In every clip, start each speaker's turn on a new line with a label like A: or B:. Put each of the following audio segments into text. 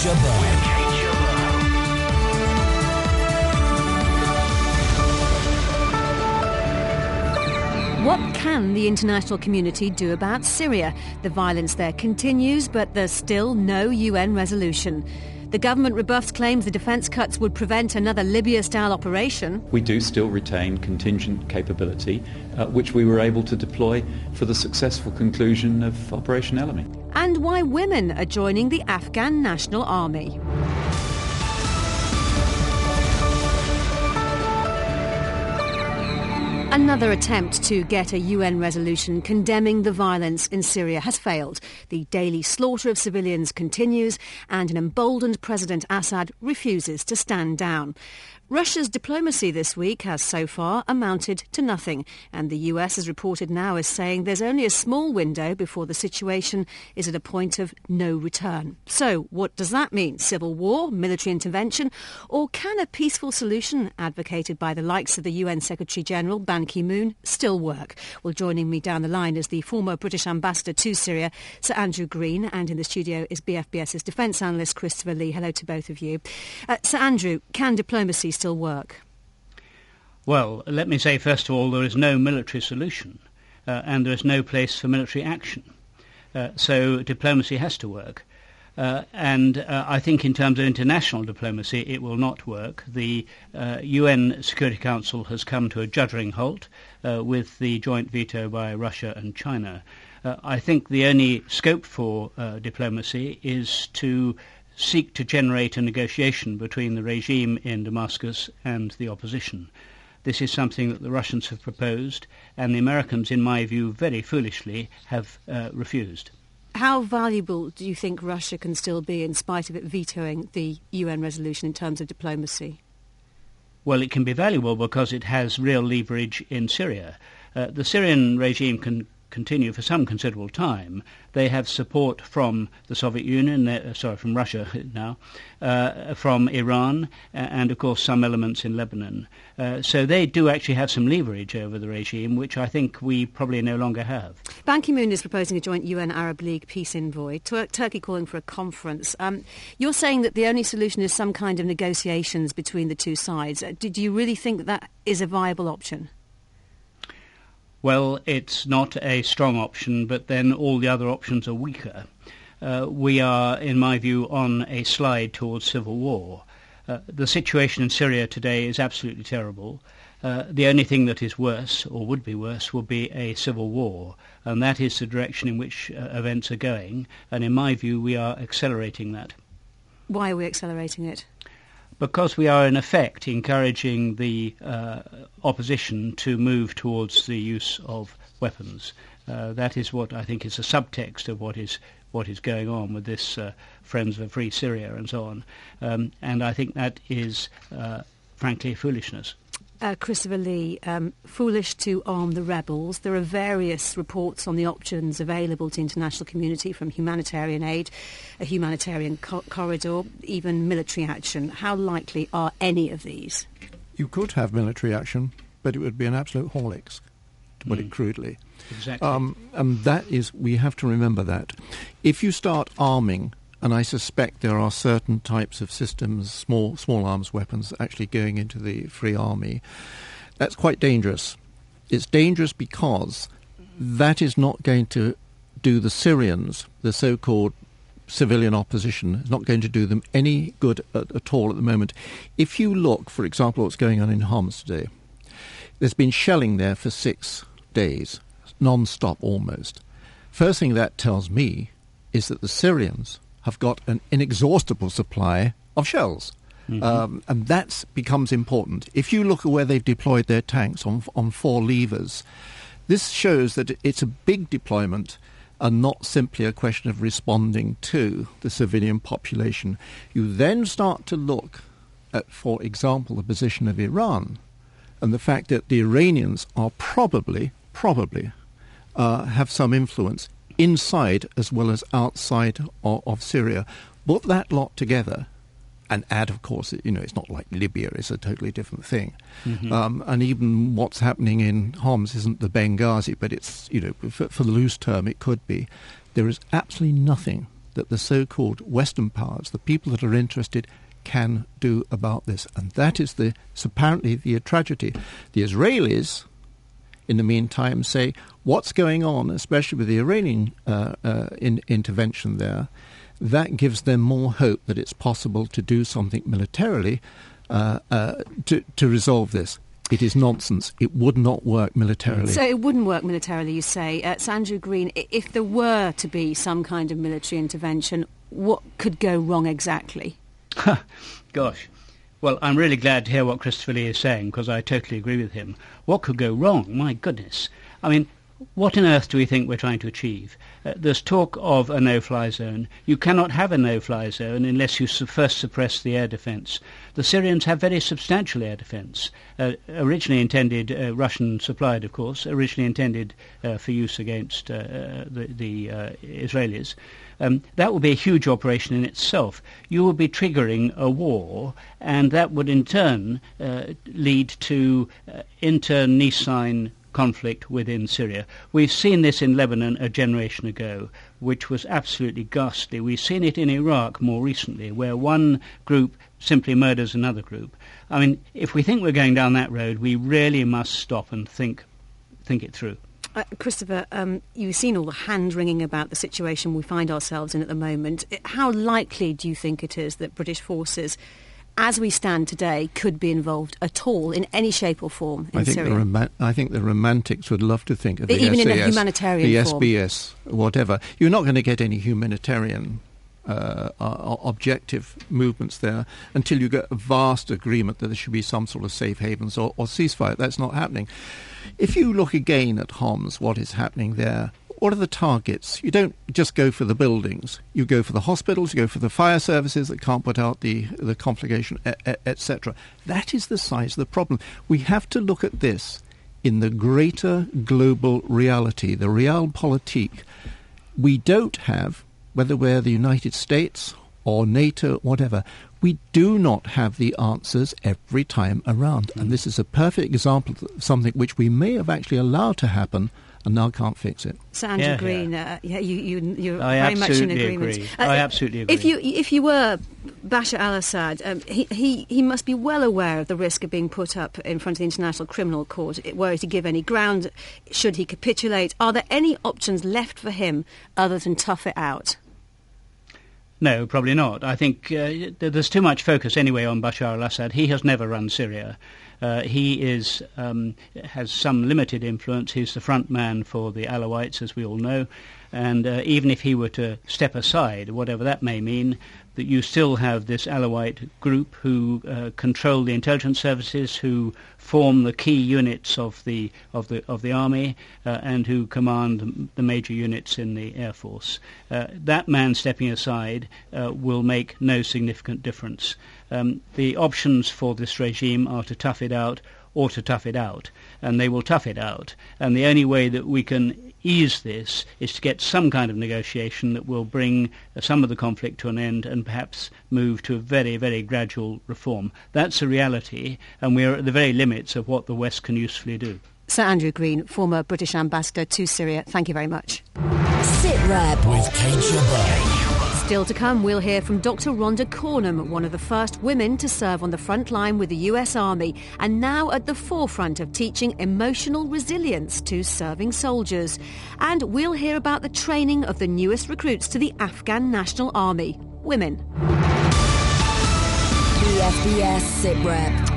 A: Jabbar.
B: What can the international community do about Syria? The violence there continues, but there's still no UN resolution. The government rebuffs claims the defence cuts would prevent another Libya-style operation.
C: We do still retain contingent capability, uh, which we were able to deploy for the successful conclusion of Operation Ellamy.
B: And why women are joining the Afghan National Army. Another attempt to get a UN resolution condemning the violence in Syria has failed. The daily slaughter of civilians continues, and an emboldened President Assad refuses to stand down. Russia's diplomacy this week has so far amounted to nothing, and the US, is reported now, as saying there's only a small window before the situation is at a point of no return. So, what does that mean? Civil war, military intervention, or can a peaceful solution advocated by the likes of the UN Secretary General Ban Ki moon still work? Well, joining me down the line is the former British ambassador to Syria, Sir Andrew Green, and in the studio is BFBS's defence analyst Christopher Lee. Hello to both of you. Uh, Sir Andrew, can diplomacy still work?
D: Well, let me say first of all, there is no military solution, uh, and there is no place for military action. Uh, so diplomacy has to work. Uh, and uh, I think in terms of international diplomacy, it will not work. The UN uh, Security Council has come to a juddering halt uh, with the joint veto by Russia and China. Uh, I think the only scope for diplomacy is to seek to generate a negotiation between the regime in Damascus and the opposition. This is something that the Russians have proposed, and the Americans, in my view, very foolishly have uh, refused.
B: How valuable do you think Russia can still be in spite of it vetoing the UN resolution in terms of diplomacy?
D: Well, it can be valuable because it has real leverage in Syria. Uh, the Syrian regime can continue for some considerable time. They have support from the Soviet Union, uh, sorry, from Russia now, uh, from Iran, and of course some elements in Lebanon. Uh, so they do actually have some leverage over the regime, which I think we probably no longer have.
B: Ban Ki moon is proposing a joint UN Arab League peace envoy, Tur- Turkey calling for a conference. Um, you're saying that the only solution is some kind of negotiations between the two sides. Uh, do you really think that, that is a viable option?
D: Well, it's not a strong option, but then all the other options are weaker. Uh, we are, in my view, on a slide towards civil war. Uh, the situation in Syria today is absolutely terrible. Uh, the only thing that is worse, or would be worse, would be a civil war, and that is the direction in which uh, events are going. And in my view, we are accelerating that.
B: Why are we accelerating it?
D: Because we are in effect encouraging the uh, opposition to move towards the use of weapons. Uh, that is what I think is the subtext of what is what is going on with this uh, Friends of Free Syria and so on. Um, and I think that is, uh, frankly, foolishness
B: uh, Christopher Lee, um, foolish to arm the rebels. There are various reports on the options available to international community from humanitarian aid, a humanitarian co- corridor, even military action. How likely are any of these?
E: You could have military action, but it would be an absolute Horlicks, to put mm. it crudely.
D: Exactly. Um,
E: and that is, we have to remember that. If you start arming and I suspect there are certain types of systems, small small arms weapons, actually going into the Free Army. That's quite dangerous. It's dangerous because that is not going to do the Syrians, the so-called civilian opposition, is not going to do them any good at, at all at the moment. If you look, for example, what's going on in Homs today, there's been shelling there for six days, non-stop almost. First thing that tells me is that the Syrians have got an inexhaustible supply of shells. Mm-hmm. Um, and that becomes important. If you look at where they've deployed their tanks on, on four levers, this shows that it's a big deployment and not simply a question of responding to the civilian population. You then start to look at, for example, the position of Iran and the fact that the Iranians are probably, probably, uh, have some influence inside as well as outside of, of Syria. Put that lot together, and add, of course, you know, it's not like Libya; it's a totally different thing.
D: Mm-hmm.
E: Um, and even what's happening in Homs isn't the Benghazi, but it's you know, for, for the loose term, it could be. There is absolutely nothing that the so-called Western powers, the people that are interested, can do about this, and that is the apparently the tragedy. The Israelis, in the meantime, say what's going on, especially with the Iranian uh, uh, in, intervention there. That gives them more hope that it's possible to do something militarily uh, uh to to resolve this. It is nonsense. It would not work militarily.
B: So it wouldn't work militarily, you say. Uh, Andrew Green, if there were to be some kind of military intervention, what could go wrong exactly?
D: Gosh. Well, I'm really glad to hear what Christopher Lee is saying because I totally agree with him. What could go wrong? My goodness. I mean, what on earth do we think we're trying to achieve? Uh, there's talk of a no-fly zone. You cannot have a no-fly zone unless you su- first suppress the air defence. The Syrians have very substantial air defence, uh, originally intended, uh, Russian supplied, of course, originally intended uh, for use against uh, uh, the, the Israelis. Um, that would be a huge operation in itself. You would be triggering a war, and that would in turn lead to internecine conflict within Syria. We've seen this in Lebanon a generation ago, which was absolutely ghastly. We've seen it in Iraq more recently, where one group simply murders another group. I mean, if we think we're going down that road, we really must stop and think, think it through.
B: Uh, Christopher, um, you've seen all the hand wringing about the situation we find ourselves in at the moment. How likely do you think it is that British forces, as we stand today, could be involved at all in any shape or form in
E: I think
B: Syria?
E: The rom- I think the romantics would love to think of the
B: Even
E: SAS,
B: in a humanitarian
E: the
B: form.
E: SBS, whatever. You're not going to get any humanitarian uh, uh, objective movements there until you get a vast agreement that there should be some sort of safe havens or, or ceasefire. That's not happening. If you look again at Homs, what is happening there, what are the targets? You don't just go for the buildings. You go for the hospitals, you go for the fire services that can't put out the, the conflagration, etc. That is the size of the problem. We have to look at this in the greater global reality, the realpolitik. We don't have, whether we're the United States or NATO, whatever, we do not have the answers every time around. And this is a perfect example of something which we may have actually allowed to happen and now can't fix it.
B: Sir Andrew
D: yeah,
B: Green,
D: yeah.
B: Uh, yeah, you, you, you're
D: I
B: very much in agreement.
D: Agree.
B: Uh,
D: I absolutely agree.
B: If you, if you were Bashar al-Assad, um, he, he, he must be well aware of the risk of being put up in front of the International Criminal Court were he to give any ground. Should he capitulate? Are there any options left for him other than tough it out?
D: No, probably not. I think uh, there's too much focus anyway on Bashar al-Assad. He has never run Syria. Uh, he is um, has some limited influence. He's the front man for the Alawites, as we all know. And uh, even if he were to step aside, whatever that may mean, that you still have this Alawite group who uh, control the intelligence services, who form the key units of the of the of the army, uh, and who command the major units in the air force. Uh, that man stepping aside uh, will make no significant difference. Um, the options for this regime are to tough it out or to tough it out, and they will tough it out. And the only way that we can ease this is to get some kind of negotiation that will bring some of the conflict to an end and perhaps move to a very, very gradual reform. That's a reality, and we're at the very limits of what the West can usefully do.
B: Sir Andrew Green, former British ambassador to Syria, thank you very much.
F: Sit Rep
A: with Kate Jabbar.
B: Still to come, we'll hear from Dr. Rhonda Cornum, one of the first women to serve on the front line with the US Army and now at the forefront of teaching emotional resilience to serving soldiers. And we'll hear about the training of the newest recruits to the Afghan National Army, women.
F: BFBS SITREP.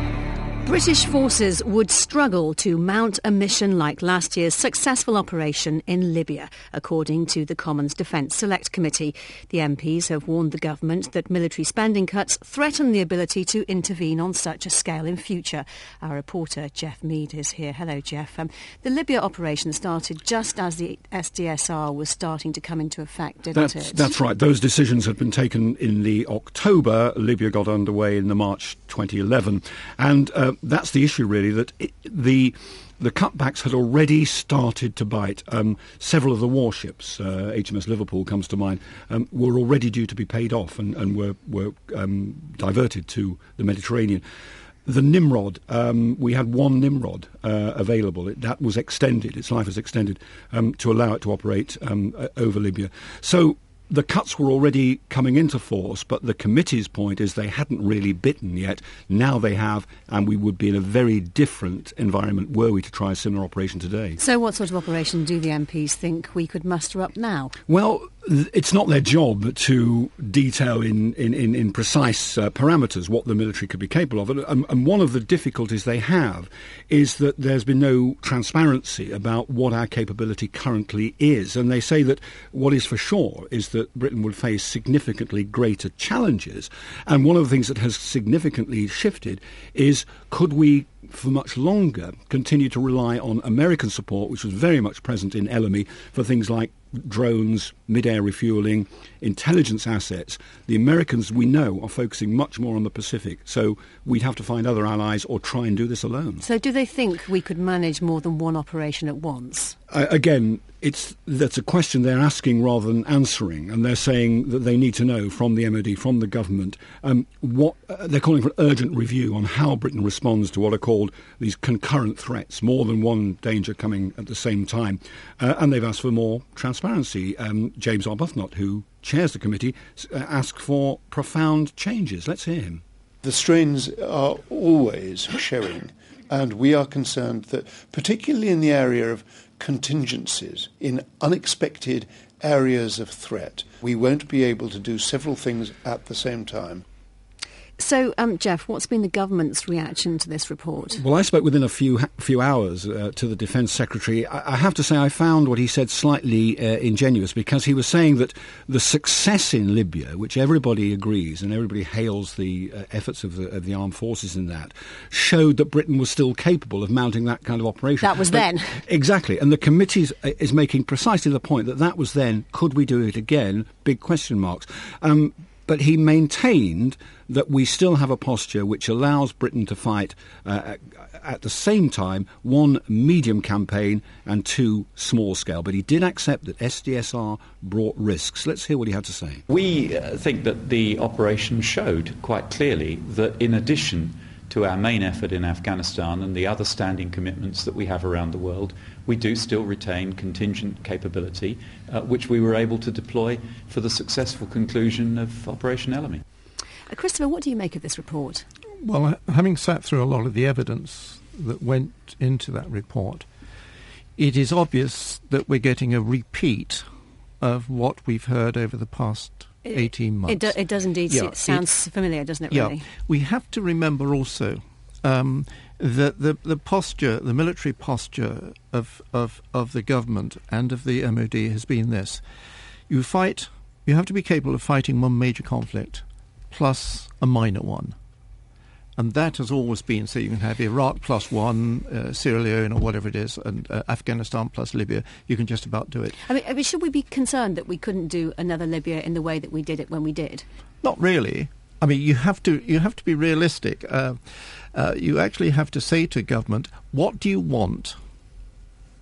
B: British forces would struggle to mount a mission like last year's successful operation in Libya, according to the Commons Defence Select Committee. The MPs have warned the government that military spending cuts threaten the ability to intervene on such a scale in future. Our reporter Jeff Mead is here. Hello, Jeff. Um, the Libya operation started just as the SDSR was starting to come into effect, didn't
G: that's,
B: it?
G: That's right. Those decisions had been taken in the October. Libya got underway in the March 2011, and uh, that's the issue really that it, the the cutbacks had already started to bite. Um, several of the warships, uh, HMS Liverpool comes to mind, um, were already due to be paid off and, and were, were um, diverted to the Mediterranean. The Nimrod, um, we had one Nimrod uh, available. It, that was extended, its life was extended um, to allow it to operate um, over Libya. So the cuts were already coming into force, but the committee's point is they hadn't really bitten yet. Now they have, and we would be in a very different environment were we to try a similar operation today.
B: So, what sort of operation do the MPs think we could muster up now?
G: Well, it's not their job to detail in, in, in, in precise uh, parameters what the military could be capable of. And, and, one of the difficulties they have is that there's been no transparency about what our capability currently is. And they say that what is for sure is that Britain would face significantly greater challenges. And one of the things that has significantly shifted is could we for much longer continue to rely on American support, which was very much present in Ellamy, for things like drones, mid-air refueling, intelligence assets. The Americans, we know, are focusing much more on the Pacific. So we'd have to find other allies or try and do this alone.
B: So do they think we could manage more than one operation at once?
G: Uh, again, it's that's a question they're asking rather than answering, and they're saying that they need to know from the MOD, from the government, um, what uh, they're calling for an urgent review on how Britain responds to what are called these concurrent threats, more than one danger coming at the same time, uh, and they've asked for more transparency. Um, James Arbuthnot, who chairs the committee, uh, asked for profound changes. Let's hear him.
H: The strains are always showing, and we are concerned that, particularly in the area of contingencies in unexpected areas of threat. We won't be able to do several things at the same time.
B: So, um, Geoff, what's been the government's reaction to this report?
G: Well, I spoke within a few few hours uh, to the Defence Secretary. I, I, have to say I found what he said slightly uh, ingenuous because he was saying that the success in Libya, which everybody agrees and everybody hails the uh, efforts of the, of the, armed forces in that, showed that Britain was still capable of mounting that kind of operation.
B: That was
G: but,
B: then.
G: Exactly. And the committee is making precisely the point that that was then. Could we do it again? Big question marks. Um, but he maintained that we still have a posture which allows Britain to fight uh, at the same time one medium campaign and two small scale. But he did accept that SDSR brought risks. Let's hear what he had to say.
C: We uh, think that the operation showed quite clearly that in addition to our main effort in Afghanistan and the other standing commitments that we have around the world, we do still retain contingent capability, uh, which we were able to deploy for the successful conclusion of Operation Ellamy.
B: Uh, Christopher, what do you make of this report?
E: Well, having sat through a lot of the evidence that went into that report, it is obvious that we're getting a repeat of what we've heard over the past 18 months.
B: It, do, it does indeed. Yeah, it sounds familiar, doesn't it, really?
E: Yeah. We have to remember also um, that the, the posture, the military posture of, of, of the government and of the MOD has been this. You fight, you have to be capable of fighting one major conflict plus a minor one and that has always been so you can have Iraq plus one, uh, Sierra Leone or whatever it is, and uh, Afghanistan plus Libya. You can just about do it.
B: I mean, I mean, should we be concerned that we couldn't do another Libya in the way that we did it when we did?
E: Not really. I mean, you have to you have to be realistic. Uh, uh you actually have to say to government, what do you want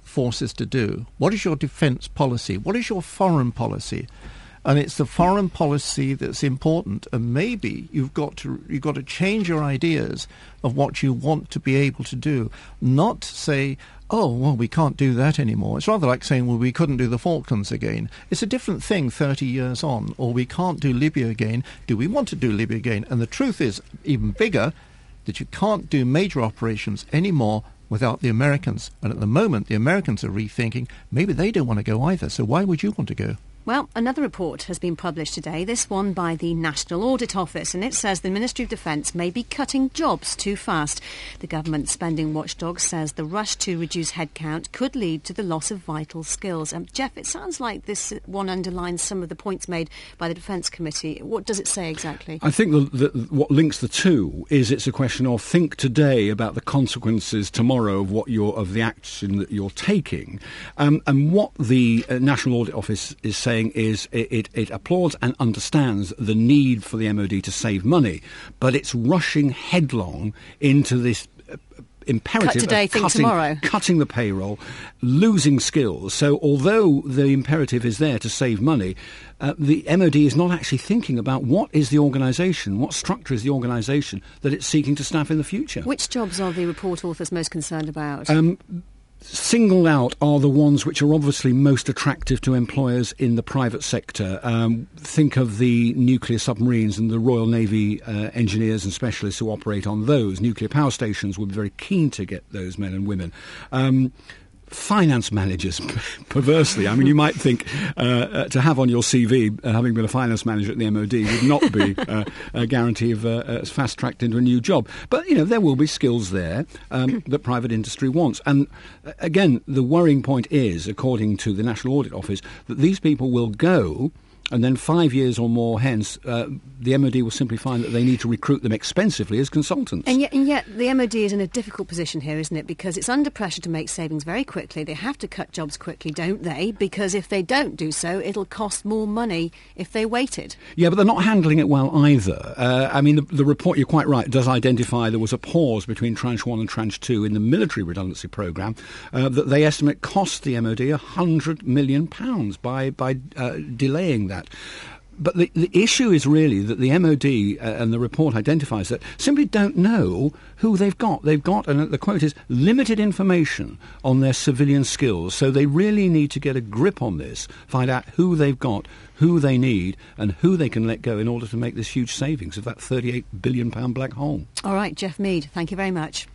E: forces to do? What is your defence policy? What is your foreign policy? And it's the foreign policy that's important. And maybe you've got to you've got to change your ideas of what you want to be able to do, not say. Oh, well, we can't do that anymore. It's rather like saying, well, we couldn't do the Falklands again. It's a different thing 30 years on. Or we can't do Libya again. Do we want to do Libya again? And the truth is, even bigger, that you can't do major operations anymore without the Americans. And at the moment, the Americans are rethinking maybe they don't want to go either. So why would you want to go?
B: Well, another report has been published today, this one by the National Audit Office, and it says the Ministry of Defence may be cutting jobs too fast. The government spending watchdog says the rush to reduce headcount could lead to the loss of vital skills. Um, Geoff, it sounds like this one underlines some of the points made by the Defence Committee. What does it say exactly?
G: I think the, the, what links the two is it's a question of think today about the consequences tomorrow of what you're, of the action that you're taking, um, and what the uh, National Audit Office is saying saying is it, it, it, applauds and understands the need for the MOD to save money, but it's rushing headlong into this imperative
B: Cut today,
G: of
B: think
G: cutting,
B: tomorrow.
G: cutting the payroll, losing skills. So although the imperative is there to save money, uh, the MOD is not actually thinking about what is the organisation, what structure is the organisation that it's seeking to staff in the future.
B: Which jobs are the report authors most concerned about?
G: Um, singled out are the ones which are obviously most attractive to employers in the private sector. Um, think of the nuclear submarines and the Royal Navy uh, engineers and specialists who operate on those. Nuclear power stations would be very keen to get those men and women. Um, finance managers, perversely. I mean, you might think uh, uh, to have on your CV, uh, having been a finance manager at the MOD, would not be uh, a guarantee of uh, uh, fast tracked into a new job. But, you know, there will be skills there um, that private industry wants. And again, the worrying point is, according to the National Audit Office, that these people will go. And then five years or more hence, uh, the MOD will simply find that they need to recruit them expensively as consultants.
B: And yet, and yet, the MOD is in a difficult position here, isn't it? Because it's under pressure to make savings very quickly. They have to cut jobs quickly, don't they? Because if they don't do so, it'll cost more money if they waited.
G: Yeah, but they're not handling it well either. Uh, I mean, the, the report, you're quite right, does identify there was a pause between Tranche 1 and Tranche 2 in the military redundancy programme uh, that they estimate cost the MOD £100 million by, by uh, delaying that. But the, the issue is really that the MOD uh, and the report identifies that simply don't know who they've got. They've got, and the quote is, limited information on their civilian skills. So they really need to get a grip on this, find out who they've got, who they need, and who they can let go in order to make this huge savings of that £38 billion black hole.
B: All right, Jeff Mead, thank you very much.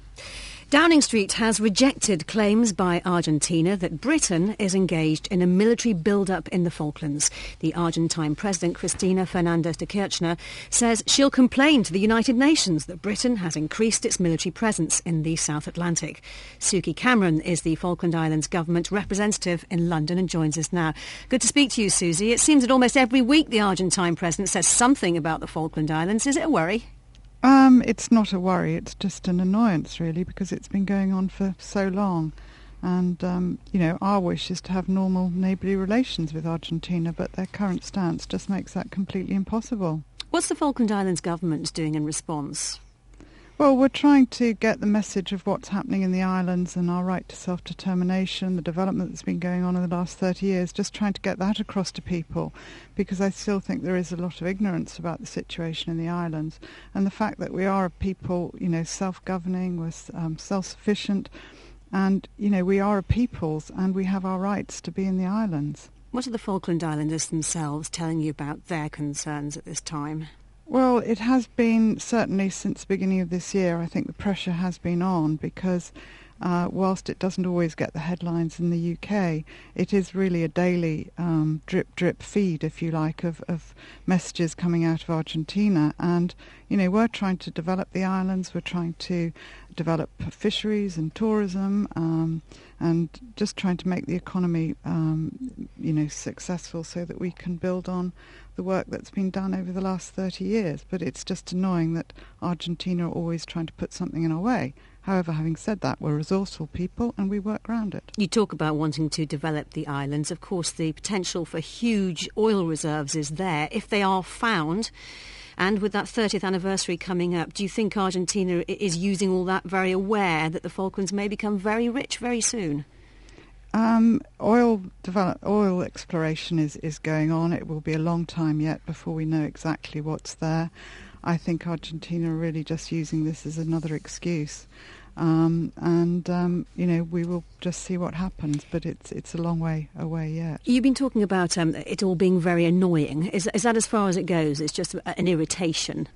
B: Downing Street has rejected claims by Argentina that Britain is engaged in a military build-up in the Falklands. The Argentine President Cristina Fernandez de Kirchner says she'll complain to the United Nations that Britain has increased its military presence in the South Atlantic. Sukey Cameron is the Falkland Islands government representative in London and joins us now. Good to speak to you, Susie. It seems that almost every week the Argentine president says something about the Falkland Islands. Is it a worry?
I: Um, it's not a worry. It's just an annoyance, really, because it's been going on for so long. And, um, you know, our wish is to have normal neighbourly relations with Argentina, but their current stance just makes that completely impossible.
B: What's the Falkland Islands government doing in response?
I: Well, we're trying to get the message of what's happening in the islands and our right to self-determination, the development that's been going on in the last 30 years, just trying to get that across to people because I still think there is a lot of ignorance about the situation in the islands and the fact that we are a people, you know, self-governing, we're um, self-sufficient and, you know, we are a peoples and we have our rights to be in the islands.
B: What are the Falkland Islanders themselves telling you about their concerns at this time?
I: Well, it has been certainly since the beginning of this year. I think the pressure has been on because uh, whilst it doesn't always get the headlines in the UK, it is really a daily um, drip drip feed, if you like, of, of messages coming out of Argentina. And, you know, we're trying to develop the islands, we're trying to develop fisheries and tourism, um, and just trying to make the economy, um, you know, successful so that we can build on the work that's been done over the last 30 years. But it's just annoying that Argentina are always trying to put something in our way. However, having said that, we're resourceful people and we work around it.
B: You talk about wanting to develop the islands. Of course, the potential for huge oil reserves is there if they are found. And with that 30th anniversary coming up, do you think Argentina is using all that very aware that the Falklands may become very rich very soon?
I: Um, oil develop, oil exploration is, is going on. It will be a long time yet before we know exactly what's there. I think Argentina are really just using this as another excuse. Um, and um, you know we will just see what happens. But it's it's a long way away yet.
B: You've been talking about um, it all being very annoying. Is is that as far as it goes? It's just an irritation.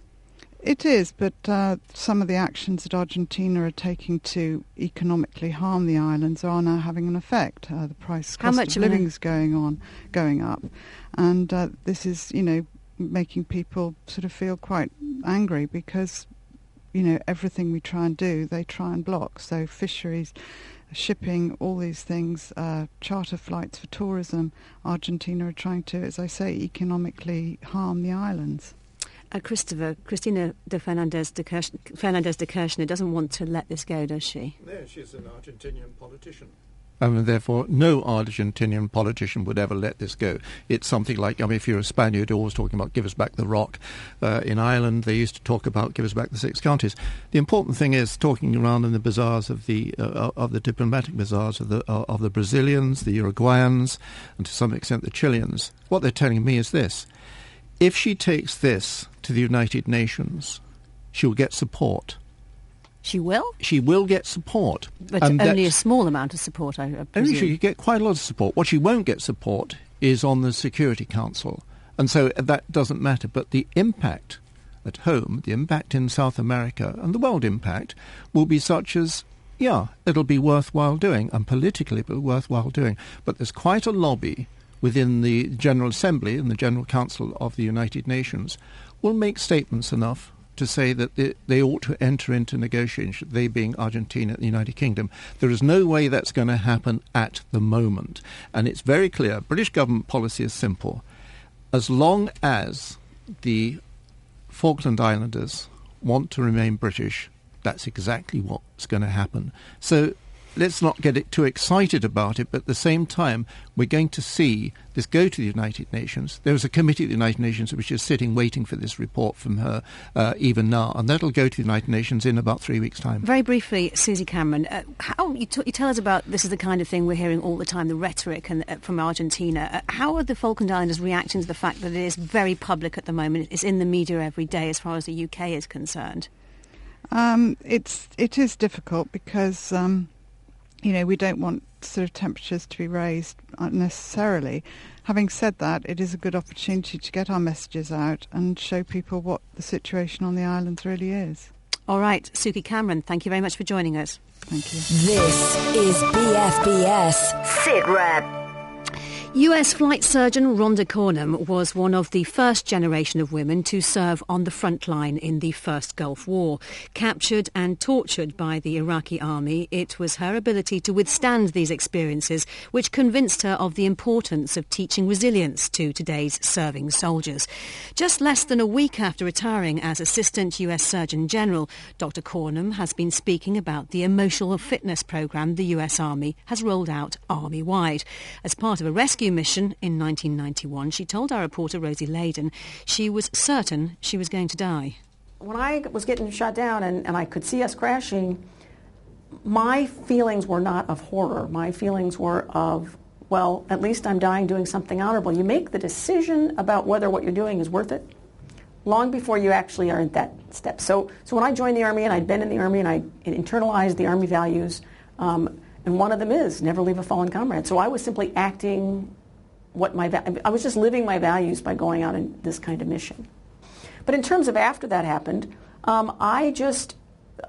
I: It is, but uh, some of the actions that Argentina are taking to economically harm the islands are now having an effect. Uh, the price
B: How
I: cost
B: much
I: of
B: of
I: living is going on, going up, and uh, this is you know making people sort of feel quite angry because you know everything we try and do they try and block. So fisheries, shipping, all these things, uh, charter flights for tourism. Argentina are trying to, as I say, economically harm the islands.
B: Uh, Christopher, Christina de Fernandez de, Kirch- Fernandez de Kirchner doesn't want to let this go, does she?
E: No, she's an Argentinian politician. and therefore no Argentinian politician would ever let this go. It's something like, I mean, if you're a Spaniard, you're always talking about give us back the rock. Uh, in Ireland, they used to talk about give us back the six counties. The important thing is talking around in the bazaars of the uh, of the diplomatic bazaars of the uh, of the Brazilians, the Uruguayans, and to some extent the Chileans. What they're telling me is this: if she takes this to the United Nations, she will get support.
B: She will?
E: She will get support.
B: But and only a small amount of support, I, I presume.
E: Only she get quite a lot of support. What she won't get support is on the Security Council. And so uh, that doesn't matter. But the impact at home, the impact in South America, and the world impact will be such as, yeah, it'll be worthwhile doing, and politically it'll be worthwhile doing. But there's quite a lobby within the General Assembly and the General Council of the United Nations will make statements enough to say that they, they ought to enter into negotiations, they being Argentina and the United Kingdom. There is no way that's going to happen at the moment. And it's very clear British government policy is simple. As long as the Falkland Islanders want to remain British, that's exactly what's going to happen. So let's not get it too excited about it, but at the same time, we're going to see this go to the United Nations. There is a committee at the United Nations which is sitting waiting for this report from her uh, even now, and that'll go to the United Nations in about three weeks' time.
B: Very briefly, Susie Cameron, uh, how you, t- you, tell us about this is the kind of thing we're hearing all the time, the rhetoric and, uh, from Argentina. Uh, how are the Falkland Islanders reacting to the fact that it is very public at the moment? It's in the media every day as far as the UK is concerned.
I: Um, it's it is difficult because. Um, you know, we don't want sort of temperatures to be raised unnecessarily. Having said that, it is a good opportunity to get our messages out and show people what the situation on the islands really is.
B: All right, Sukey Cameron, thank you very much for joining us.
I: Thank you.
F: This is BFBS SITREP.
B: US flight surgeon Rhonda Cornum was one of the first generation of women to serve on the front line in the First Gulf War. Captured and tortured by the Iraqi army, it was her ability to withstand these experiences which convinced her of the importance of teaching resilience to today's serving soldiers. Just less than a week after retiring as Assistant US Surgeon General, Dr. Cornum has been speaking about the emotional fitness program the US Army has rolled out army-wide. As part of a rescue rescue mission in 1991, she told our reporter Rosie Layden she was certain she was going to die.
J: When I was getting shot down and, and I could see us crashing, my feelings were not of horror. My feelings were of, well, at least I'm dying doing something honorable. You make the decision about whether what you're doing is worth it long before you actually are at that step. So, so when I joined the Army and I'd been in the Army and I internalized the Army values, um, and one of them is never leave a fallen comrade. So I was simply acting what my I was just living my values by going out in this kind of mission. But in terms of after that happened, um, I just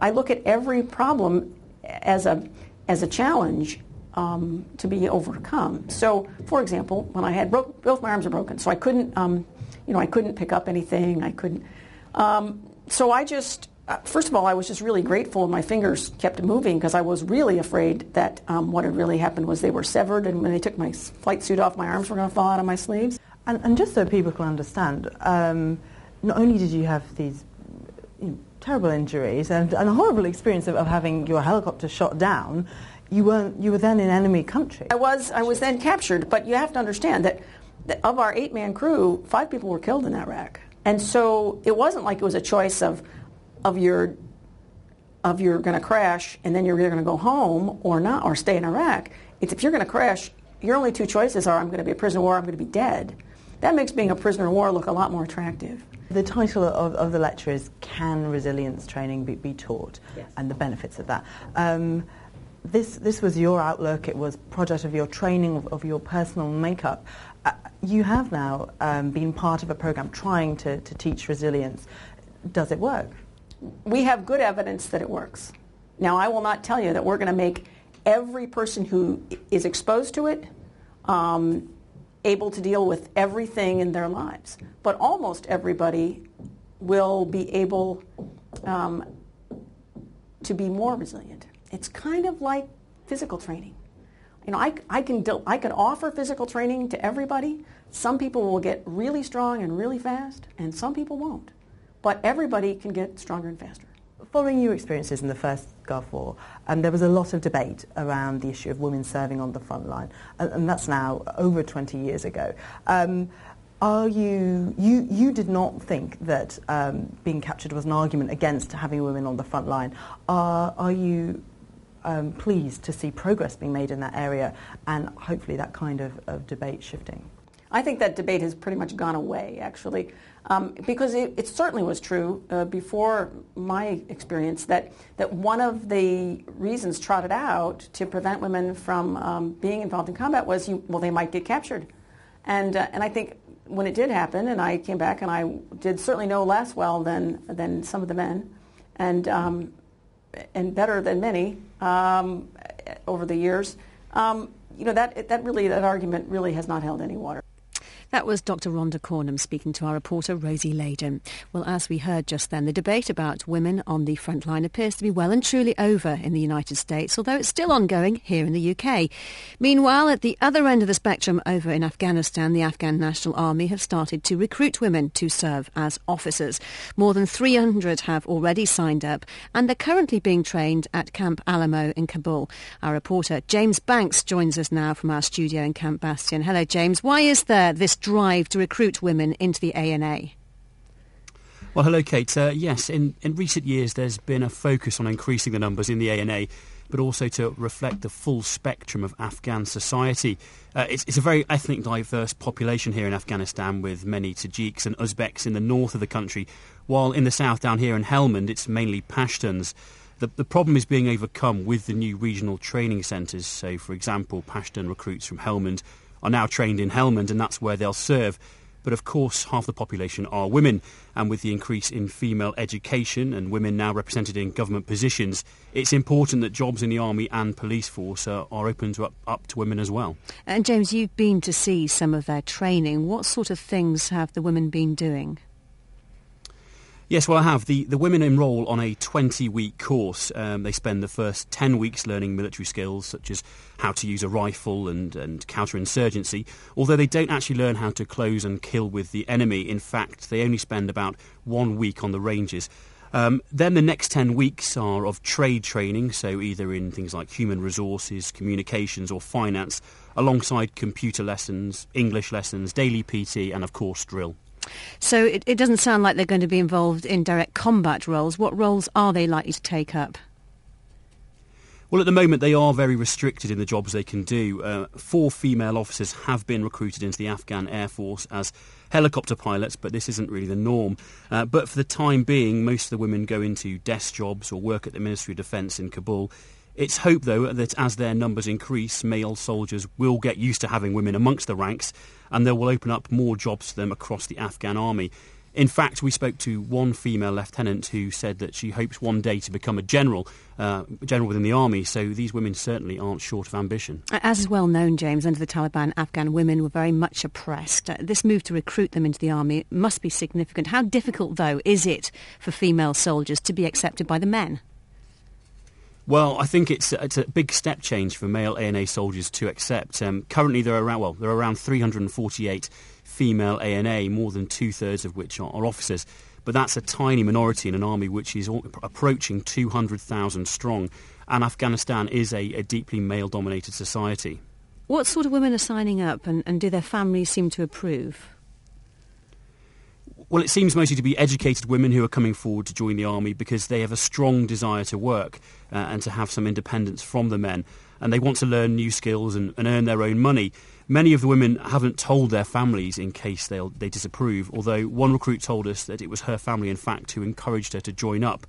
J: I look at every problem as a as a challenge um, to be overcome. So, for example, when I had broke, both my arms are broken, so I couldn't um, you know I couldn't pick up anything. I couldn't. Um, so I just first of all, I was just really grateful my fingers kept moving because I was really afraid that um, what had really happened was they were severed, and when they took my flight suit off, my arms were going to fall out of my sleeves.
K: And, and just so people can understand, um, not only did you have these you know, terrible injuries and, and, a horrible experience of, of having your helicopter shot down, you were you were then in enemy country.
J: I was I was then captured, but you have to understand that, that of our eight man crew, five people were killed in that wreck, and so it wasn't like it was a choice of of your of you're going to crash and then you're either going to go home or not or stay in Iraq. It's if you're going to crash, your only two choices are I'm going to be a prisoner of war, I'm going to be dead. That makes being a prisoner of war look a lot more attractive.
K: The title of, of the lecture is Can Resilience Training Be, be Taught?
J: Yes.
K: And the benefits of that. Um, this, this was your outlook, it was project of your training, of, of your personal makeup. Uh, you have now um, been part of a program trying to, to teach resilience. Does it work?
J: We have good evidence that it works. Now, I will not tell you that we're going to make every person who is exposed to it um, able to deal with everything in their lives, but almost everybody will be able um, to be more resilient. It's kind of like physical training. You know, I, I, can, I can offer physical training to everybody. Some people will get really strong and really fast, and some people won't. But everybody can get stronger and faster.
K: following your experiences in the first Gulf War, um, there was a lot of debate around the issue of women serving on the front line, and, and that's now over 20 years ago. Um, are you, you, you did not think that um, being captured was an argument against having women on the front line. Are, are you um, pleased to see progress being made in that area and hopefully that kind of, of debate shifting?
J: I think that debate has pretty much gone away, actually, um, because it, it, certainly was true uh, before my experience that, that one of the reasons trotted out to prevent women from um, being involved in combat was, you, well, they might get captured. And, uh, and I think when it did happen, and I came back, and I did certainly no less well than than some of the men, and um, and better than many um, over the years. Um, you know that that really that argument really has not held any water.
B: That was Dr. Rhonda Cornum speaking to our reporter Rosie Layden. Well, as we heard just then, the debate about women on the front line appears to be well and truly over in the United States, although it's still ongoing here in the UK. Meanwhile, at the other end of the spectrum over in Afghanistan, the Afghan National Army have started to recruit women to serve as officers. More than 300 have already signed up, and they're currently being trained at Camp Alamo in Kabul. Our reporter James Banks joins us now from our studio in Camp Bastion. Hello, James. Why is there this drive to recruit women into the ANA?
L: Well, hello, Kate. Uh, yes, in, in recent years, there's been a focus on increasing the numbers in the ANA, but also to reflect the full spectrum of Afghan society. Uh, it's, it's, a very ethnic, diverse population here in Afghanistan, with many Tajiks and Uzbeks in the north of the country, while in the south, down here in Helmand, it's mainly Pashtuns. The, the problem is being overcome with the new regional training centres. So, for example, Pashtun recruits from Helmand are now trained in Helmand, and that's where they'll serve. But of course, half the population are women, and with the increase in female education and women now represented in government positions, it's important that jobs in the army and police force are, are open to up, up to women as well.
B: And James, you've been to see some of their training. What sort of things have the women been doing?
L: Yes, well, I have. The, the women enrol on a 20 week course. Um, they spend the first 10 weeks learning military skills such as how to use a rifle and, and counterinsurgency, although they don't actually learn how to close and kill with the enemy. In fact, they only spend about one week on the ranges. Um, then the next 10 weeks are of trade training, so either in things like human resources, communications, or finance, alongside computer lessons, English lessons, daily PT, and of course, drill.
B: So it, it doesn't sound like they're going to be involved in direct combat roles. What roles are they likely to take up?
L: Well, at the moment, they are very restricted in the jobs they can do. Uh, four female officers have been recruited into the Afghan Air Force as helicopter pilots, but this isn't really the norm. Uh, but for the time being, most of the women go into desk jobs or work at the Ministry of Defence in Kabul. It's hoped, though, that as their numbers increase, male soldiers will get used to having women amongst the ranks and they will open up more jobs for them across the Afghan army. In fact, we spoke to one female lieutenant who said that she hopes one day to become a general, uh, general within the army. So these women certainly aren't short of ambition.
B: As is well known, James, under the Taliban, Afghan women were very much oppressed. Uh, this move to recruit them into the army must be significant. How difficult, though, is it for female soldiers to be accepted by the men?
L: Well, I think it's it's a big step change for male ANA soldiers to accept. Um, currently, there are around well, there are around 348 female ANA, more than two thirds of which are, are officers. But that's a tiny minority in an army which is approaching 200,000 strong, and Afghanistan is a, a deeply male-dominated society.
B: What sort of women are signing up, and, and do their families seem to approve?
L: Well, it seems mostly to be educated women who are coming forward to join the army because they have a strong desire to work uh, and to have some independence from the men. And they want to learn new skills and, and earn their own money. Many of the women haven't told their families in case they they disapprove, although one recruit told us that it was her family, in fact, who encouraged her to join up.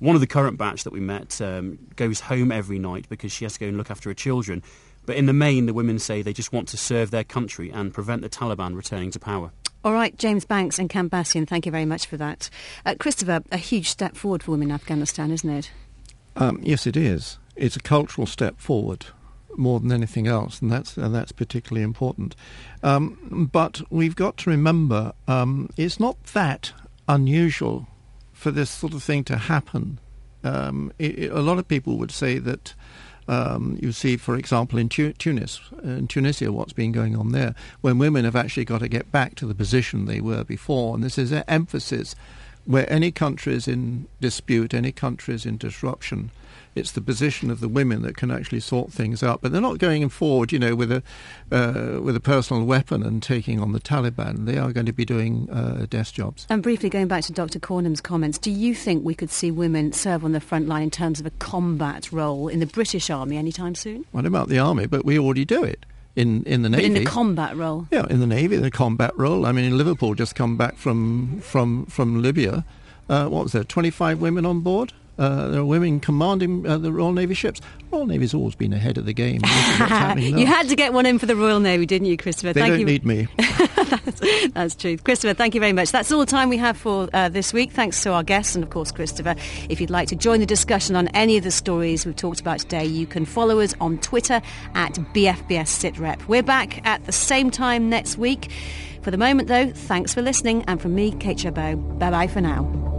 L: One of the current batch that we met um, goes home every night because she has to go and look after her children. But in the main, the women say they just want to serve their country and prevent the Taliban returning to power.
B: All right, James Banks and Camp Bastion, thank you very much for that. Uh, Christopher, a huge step forward for women in Afghanistan, isn't it?
E: Um, yes, it is. It's a cultural step forward more than anything else, and that's and that's particularly important. Um, but we've got to remember um, it's not that unusual for this sort of thing to happen. Um, it, it, a lot of people would say that um, you see, for example, in tu- Tunis, in Tunisia, what's been going on there, when women have actually got to get back to the position they were before, and this is an emphasis where any country is in dispute, any country is in disruption, it's the position of the women that can actually sort things out. But they're not going forward, you know, with a uh, with a personal weapon and taking on the Taliban. They are going to be doing uh, desk jobs.
B: And briefly going back to Dr. Cornum's comments, do you think we could see women serve on the front line in terms of a combat role in the British Army anytime soon?
E: What about the army? But we already do it in, in the Navy.
B: But in the combat role?
E: Yeah, in the Navy, the combat role. I mean, in Liverpool, just come back from, from, from Libya. Uh, what was there, 25 women on board? Uh, there are women commanding uh, the Royal Navy ships. Royal Navy's always been ahead of the game.
B: you had to get one in for the Royal Navy, didn't you, Christopher?
E: They
B: thank
E: don't
B: you.
E: need me.
B: that's, that's true. Christopher, thank you very much. That's all the time we have for uh, this week. Thanks to our guests and, of course, Christopher. If you'd like to join the discussion on any of the stories we've talked about today, you can follow us on Twitter at BFBS SitRep. We're back at the same time next week. For the moment, though, thanks for listening. And from me, Kate Chabot, bye bye for now.